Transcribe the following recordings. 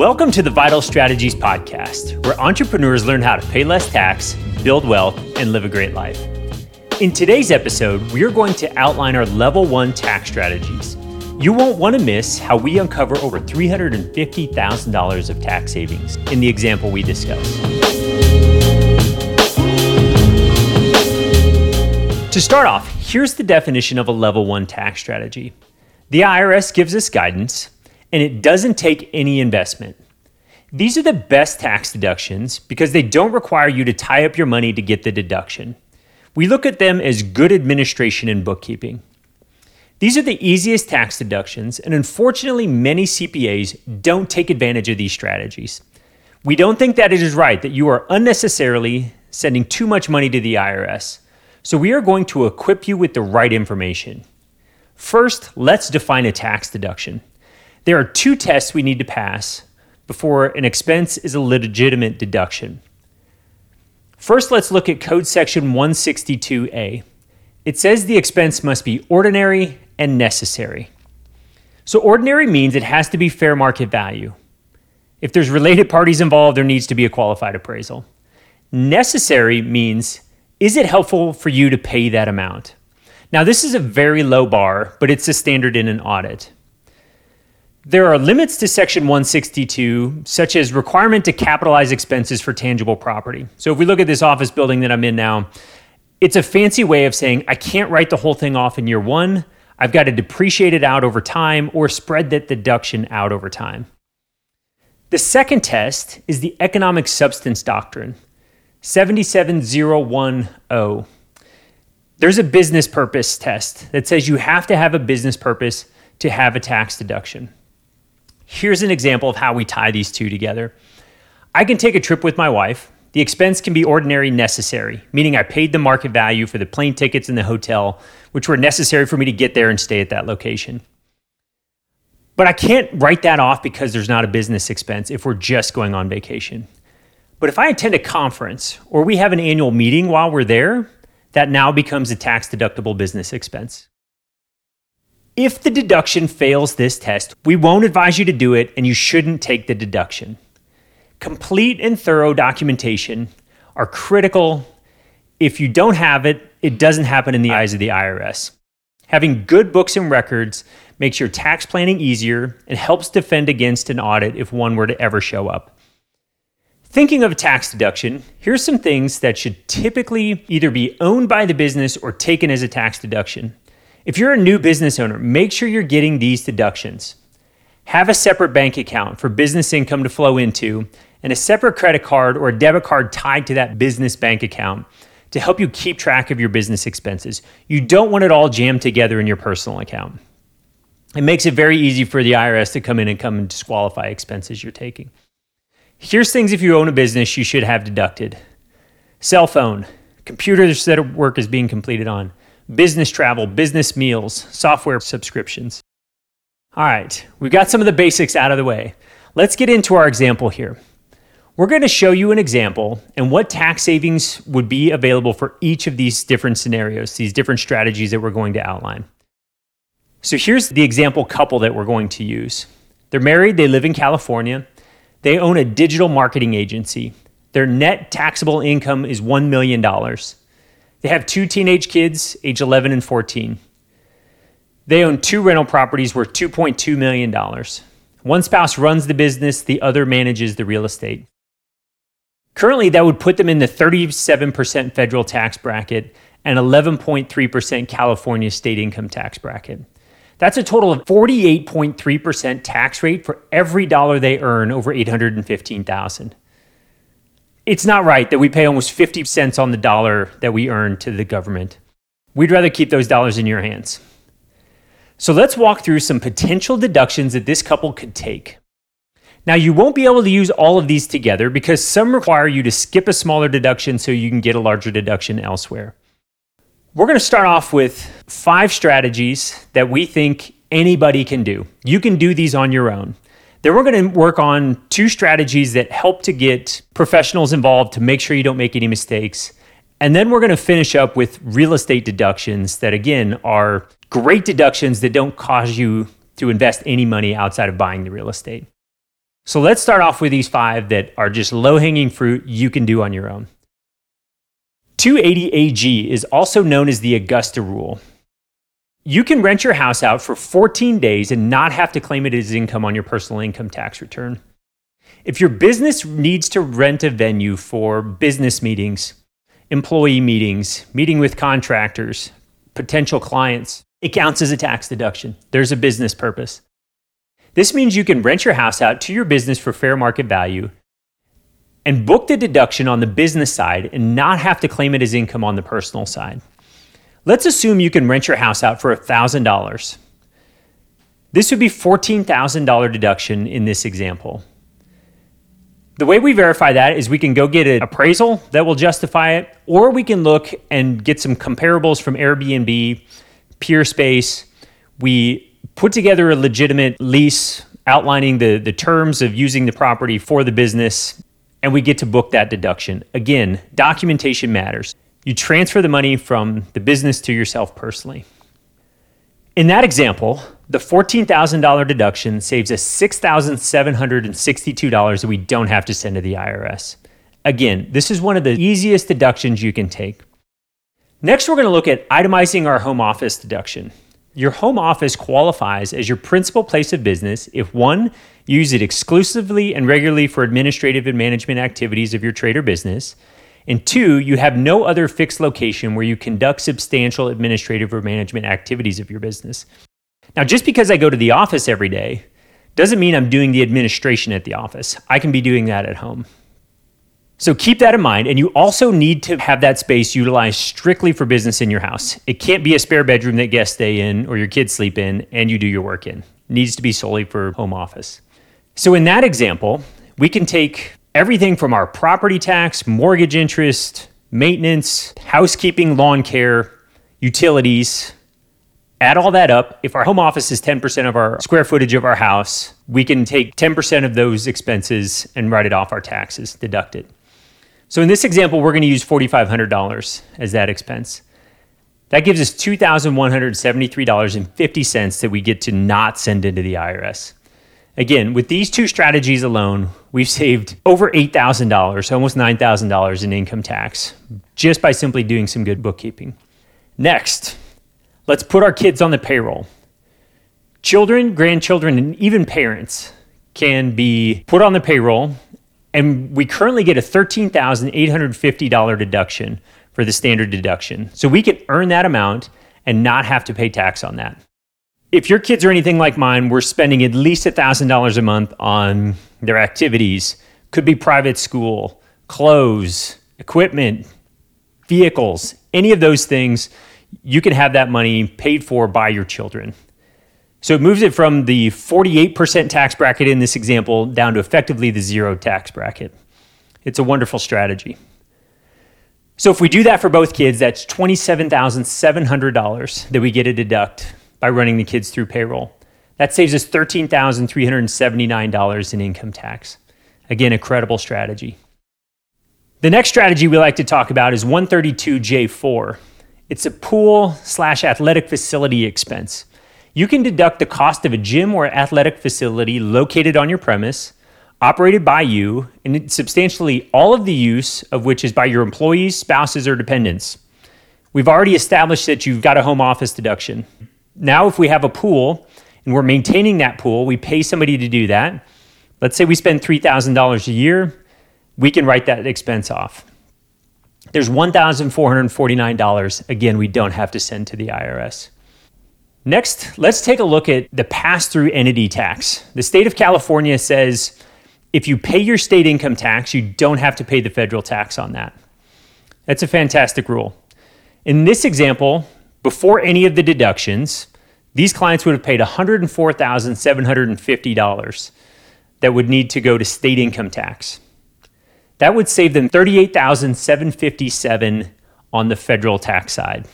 Welcome to the Vital Strategies Podcast, where entrepreneurs learn how to pay less tax, build wealth, and live a great life. In today's episode, we are going to outline our level one tax strategies. You won't want to miss how we uncover over $350,000 of tax savings in the example we discuss. To start off, here's the definition of a level one tax strategy. The IRS gives us guidance, and it doesn't take any investment. These are the best tax deductions because they don't require you to tie up your money to get the deduction. We look at them as good administration and bookkeeping. These are the easiest tax deductions, and unfortunately, many CPAs don't take advantage of these strategies. We don't think that it is right that you are unnecessarily sending too much money to the IRS, so we are going to equip you with the right information. First, let's define a tax deduction. There are two tests we need to pass before an expense is a legitimate deduction. First, let's look at Code Section 162A. It says the expense must be ordinary and necessary. So, ordinary means it has to be fair market value. If there's related parties involved, there needs to be a qualified appraisal. Necessary means is it helpful for you to pay that amount? Now, this is a very low bar, but it's a standard in an audit. There are limits to Section 162, such as requirement to capitalize expenses for tangible property. So if we look at this office building that I'm in now, it's a fancy way of saying I can't write the whole thing off in year one. I've got to depreciate it out over time or spread that deduction out over time. The second test is the economic substance doctrine, 77010. There's a business purpose test that says you have to have a business purpose to have a tax deduction. Here's an example of how we tie these two together. I can take a trip with my wife. The expense can be ordinary necessary, meaning I paid the market value for the plane tickets and the hotel, which were necessary for me to get there and stay at that location. But I can't write that off because there's not a business expense if we're just going on vacation. But if I attend a conference or we have an annual meeting while we're there, that now becomes a tax deductible business expense. If the deduction fails this test, we won't advise you to do it and you shouldn't take the deduction. Complete and thorough documentation are critical. If you don't have it, it doesn't happen in the eyes of the IRS. Having good books and records makes your tax planning easier and helps defend against an audit if one were to ever show up. Thinking of a tax deduction, here's some things that should typically either be owned by the business or taken as a tax deduction. If you're a new business owner, make sure you're getting these deductions. Have a separate bank account for business income to flow into and a separate credit card or a debit card tied to that business bank account to help you keep track of your business expenses. You don't want it all jammed together in your personal account. It makes it very easy for the IRS to come in and come and disqualify expenses you're taking. Here's things if you own a business you should have deducted cell phone, computers that work is being completed on, business travel, business meals, software subscriptions. All right, we've got some of the basics out of the way. Let's get into our example here. We're going to show you an example and what tax savings would be available for each of these different scenarios, these different strategies that we're going to outline. So here's the example couple that we're going to use. They're married, they live in California, they own a digital marketing agency. Their net taxable income is $1 million. They have two teenage kids, age 11 and 14. They own two rental properties worth $2.2 million. One spouse runs the business, the other manages the real estate. Currently, that would put them in the 37% federal tax bracket and 11.3% California state income tax bracket. That's a total of 48.3% tax rate for every dollar they earn over 815,000 it's not right that we pay almost 50 cents on the dollar that we earn to the government. We'd rather keep those dollars in your hands. So let's walk through some potential deductions that this couple could take. Now, you won't be able to use all of these together because some require you to skip a smaller deduction so you can get a larger deduction elsewhere. We're going to start off with five strategies that we think anybody can do. You can do these on your own. Then we're going to work on two strategies that help to get professionals involved to make sure you don't make any mistakes. And then we're going to finish up with real estate deductions that, again, are great deductions that don't cause you to invest any money outside of buying the real estate. So let's start off with these five that are just low hanging fruit you can do on your own. 280 AG is also known as the Augusta Rule. You can rent your house out for 14 days and not have to claim it as income on your personal income tax return. If your business needs to rent a venue for business meetings, employee meetings, meeting with contractors, potential clients, it counts as a tax deduction. There's a business purpose. This means you can rent your house out to your business for fair market value and book the deduction on the business side and not have to claim it as income on the personal side. Let's assume you can rent your house out for $1,000. This would be $14,000 deduction in this example. The way we verify that is we can go get an appraisal that will justify it, or we can look and get some comparables from Airbnb, Peerspace. We put together a legitimate lease outlining the, the terms of using the property for the business, and we get to book that deduction. Again, documentation matters. You transfer the money from the business to yourself personally. In that example, the $14,000 deduction saves us $6,762 that we don't have to send to the IRS. Again, this is one of the easiest deductions you can take. Next, we're going to look at itemizing our home office deduction. Your home office qualifies as your principal place of business if one, you use it exclusively and regularly for administrative and management activities of your trade or business, and two, you have no other fixed location where you conduct substantial administrative or management activities of your business. Now, just because I go to the office every day doesn't mean I'm doing the administration at the office. I can be doing that at home. So keep that in mind. And you also need to have that space utilized strictly for business in your house. It can't be a spare bedroom that guests stay in or your kids sleep in and you do your work in. It needs to be solely for home office. So in that example, we can take everything from our property tax, mortgage interest, maintenance, housekeeping, lawn care, utilities, add all that up. If our home office is 10% of our square footage of our house, we can take 10% of those expenses and write it off our taxes, deduct it. So in this example, we're going to use $4,500 as that expense. That gives us $2,173.50 that we get to not send into the IRS. Again, with these two strategies alone, we've saved over $8,000, almost $9,000 in income tax just by simply doing some good bookkeeping. Next, let's put our kids on the payroll. Children, grandchildren, and even parents can be put on the payroll, and we currently get a $13,850 deduction for the standard deduction. So we can earn that amount and not have to pay tax on that if your kids are anything like mine, we're spending at least $1,000 a month on their activities. Could be private school, clothes, equipment, vehicles, any of those things. You can have that money paid for by your children. So it moves it from the 48% tax bracket in this example down to effectively the zero tax bracket. It's a wonderful strategy. So if we do that for both kids, that's $27,700 that we get to deduct by running the kids through payroll. That saves us $13,379 in income tax. Again, a credible strategy. The next strategy we like to talk about is 132J4. It's a pool slash athletic facility expense. You can deduct the cost of a gym or athletic facility located on your premise, operated by you, and substantially all of the use of which is by your employees, spouses, or dependents. We've already established that you've got a home office deduction. Now, if we have a pool and we're maintaining that pool, we pay somebody to do that. Let's say we spend $3,000 a year, we can write that expense off. There's $1,449. Again, we don't have to send to the IRS. Next, let's take a look at the pass through entity tax. The state of California says if you pay your state income tax, you don't have to pay the federal tax on that. That's a fantastic rule. In this example, before any of the deductions, these clients would have paid $104,750 that would need to go to state income tax. That would save them $38,757 on the federal tax side.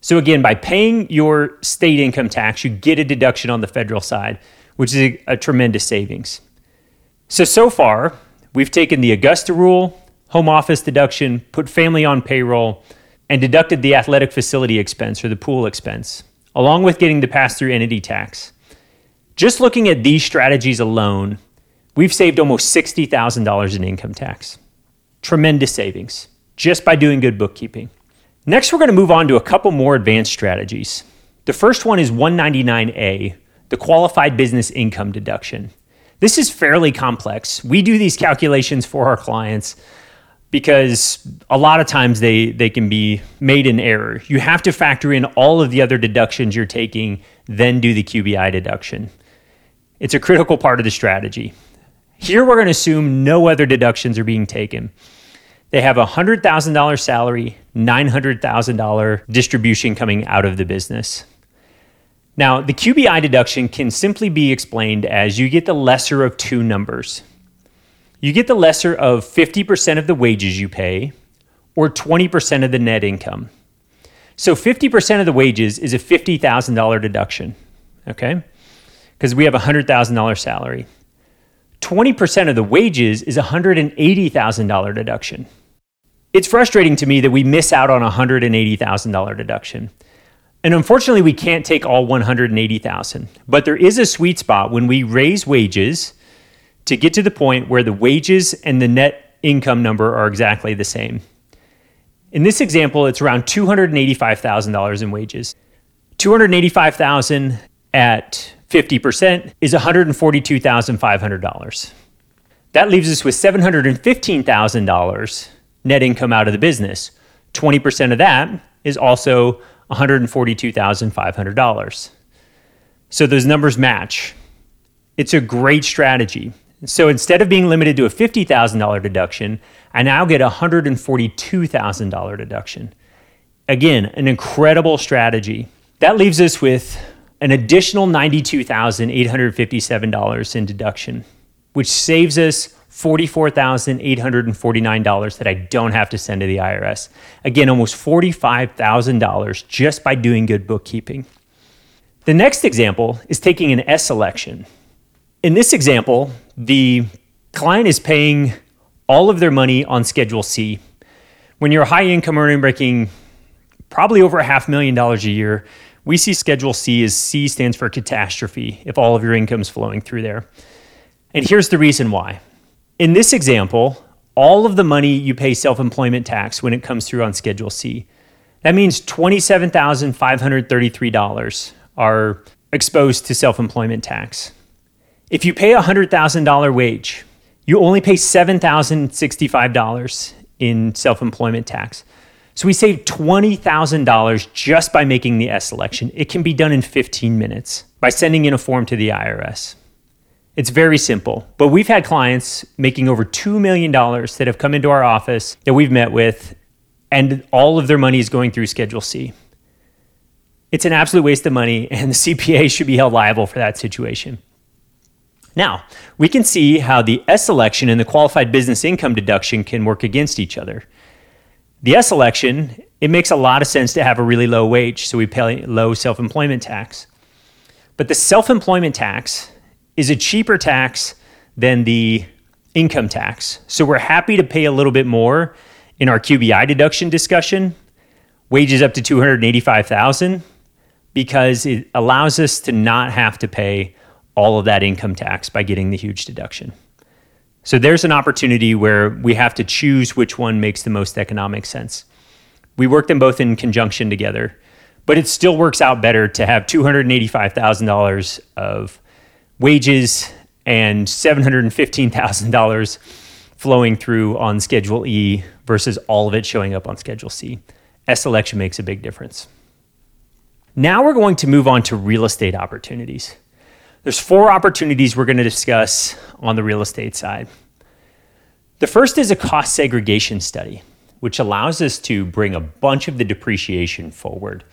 So again, by paying your state income tax, you get a deduction on the federal side, which is a, a tremendous savings. So so far, we've taken the Augusta rule, home office deduction, put family on payroll, and deducted the athletic facility expense or the pool expense, along with getting the pass through entity tax. Just looking at these strategies alone, we've saved almost $60,000 in income tax. Tremendous savings just by doing good bookkeeping. Next, we're going to move on to a couple more advanced strategies. The first one is 199A, the qualified business income deduction. This is fairly complex. We do these calculations for our clients because a lot of times they, they can be made in error. You have to factor in all of the other deductions you're taking, then do the QBI deduction. It's a critical part of the strategy. Here, we're going to assume no other deductions are being taken. They have a $100,000 salary, $900,000 distribution coming out of the business. Now, the QBI deduction can simply be explained as you get the lesser of two numbers. You get the lesser of 50% of the wages you pay or 20% of the net income. So 50% of the wages is a $50,000 deduction, okay? Because we have a $100,000 salary. 20% of the wages is a $180,000 deduction. It's frustrating to me that we miss out on a $180,000 deduction. And unfortunately, we can't take all 180,000. But there is a sweet spot when we raise wages to get to the point where the wages and the net income number are exactly the same. In this example, it's around $285,000 in wages. 285,000 at 50% is $142,500. That leaves us with $715,000 net income out of the business. 20% of that is also $142,500. So those numbers match. It's a great strategy. So instead of being limited to a $50,000 deduction, I now get a $142,000 deduction. Again, an incredible strategy. That leaves us with an additional $92,857 in deduction, which saves us $44,849 that I don't have to send to the IRS. Again, almost $45,000 just by doing good bookkeeping. The next example is taking an S election. In this example, the client is paying all of their money on Schedule C. When you're a high income earner making probably over a half million dollars a year, we see Schedule C as C stands for catastrophe if all of your income is flowing through there. And here's the reason why. In this example, all of the money you pay self employment tax when it comes through on Schedule C. That means $27,533 are exposed to self employment tax. If you pay a $100,000 wage, you only pay $7,065 in self employment tax. So we save $20,000 just by making the S election. It can be done in 15 minutes by sending in a form to the IRS. It's very simple, but we've had clients making over $2 million that have come into our office that we've met with, and all of their money is going through Schedule C. It's an absolute waste of money, and the CPA should be held liable for that situation. Now, we can see how the S election and the qualified business income deduction can work against each other. The S election, it makes a lot of sense to have a really low wage, so we pay low self employment tax. But the self employment tax is a cheaper tax than the income tax. So we're happy to pay a little bit more in our QBI deduction discussion, wages up to 285,000 because it allows us to not have to pay all of that income tax by getting the huge deduction. So there's an opportunity where we have to choose which one makes the most economic sense. We work them both in conjunction together, but it still works out better to have $285,000 of wages and $715,000 flowing through on Schedule E versus all of it showing up on Schedule C. S election makes a big difference. Now we're going to move on to real estate opportunities. There's four opportunities we're going to discuss on the real estate side. The first is a cost segregation study, which allows us to bring a bunch of the depreciation forward.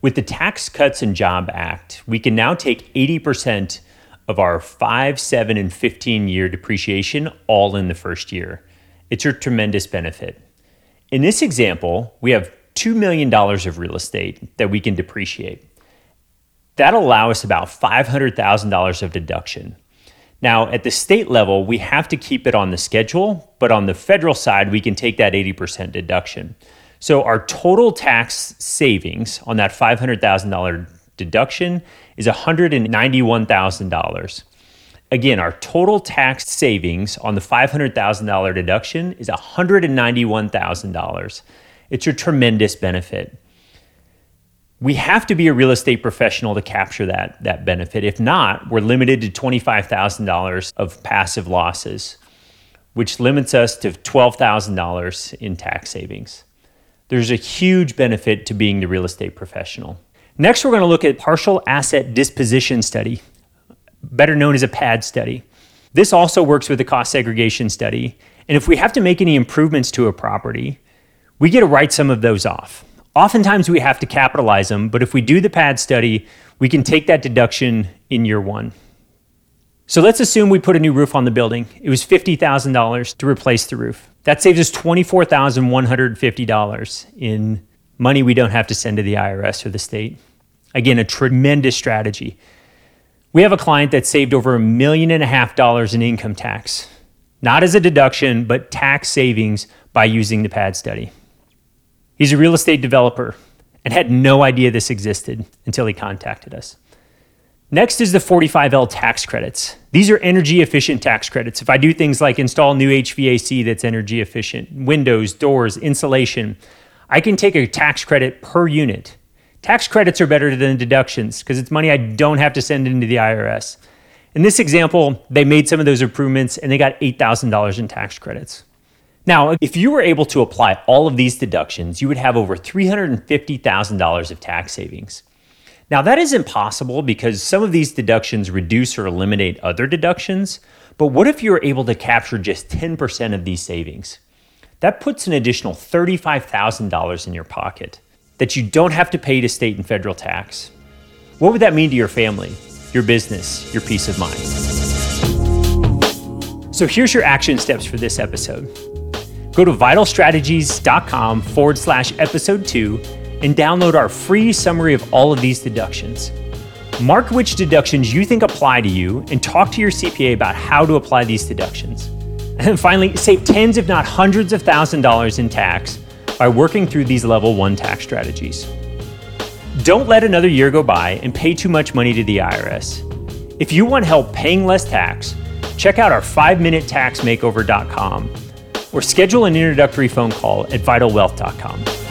With the Tax Cuts and Job Act, we can now take 80% of our 5, 7, and 15 year depreciation all in the first year. It's a tremendous benefit. In this example, we have $2 million of real estate that we can depreciate. That'll allow us about $500,000 of deduction. Now, at the state level, we have to keep it on the schedule, but on the federal side, we can take that 80% deduction. So our total tax savings on that $500,000 deduction is $191,000. Again, our total tax savings on the $500,000 deduction is $191,000. It's a tremendous benefit. We have to be a real estate professional to capture that, that benefit. If not, we're limited to $25,000 of passive losses, which limits us to $12,000 in tax savings. There's a huge benefit to being the real estate professional. Next, we're going to look at partial asset disposition study, better known as a PAD study. This also works with the cost segregation study. And if we have to make any improvements to a property, we get to write some of those off. Oftentimes we have to capitalize them, but if we do the PAD study, we can take that deduction in year one. So let's assume we put a new roof on the building. It was $50,000 to replace the roof. That saves us $24,150 in money we don't have to send to the IRS or the state. Again, a tremendous strategy. We have a client that saved over a million and a half dollars in income tax, not as a deduction, but tax savings by using the PAD study. He's a real estate developer and had no idea this existed until he contacted us. Next is the 45L tax credits. These are energy efficient tax credits. If I do things like install new HVAC that's energy efficient, windows, doors, insulation, I can take a tax credit per unit. Tax credits are better than deductions because it's money I don't have to send into the IRS. In this example, they made some of those improvements and they got $8,000 in tax credits. Now, if you were able to apply all of these deductions, you would have over $350,000 of tax savings. Now, that isn't possible because some of these deductions reduce or eliminate other deductions. But what if you were able to capture just 10% of these savings? That puts an additional $35,000 in your pocket that you don't have to pay to state and federal tax. What would that mean to your family, your business, your peace of mind? So here's your action steps for this episode. Go to vitalstrategies.com forward slash episode two and download our free summary of all of these deductions. Mark which deductions you think apply to you and talk to your CPA about how to apply these deductions. And finally, save tens, if not hundreds of thousand dollars in tax by working through these level one tax strategies. Don't let another year go by and pay too much money to the IRS. If you want help paying less tax, check out our 5minutetaxmakeover.com or schedule an introductory phone call at vitalwealth.com.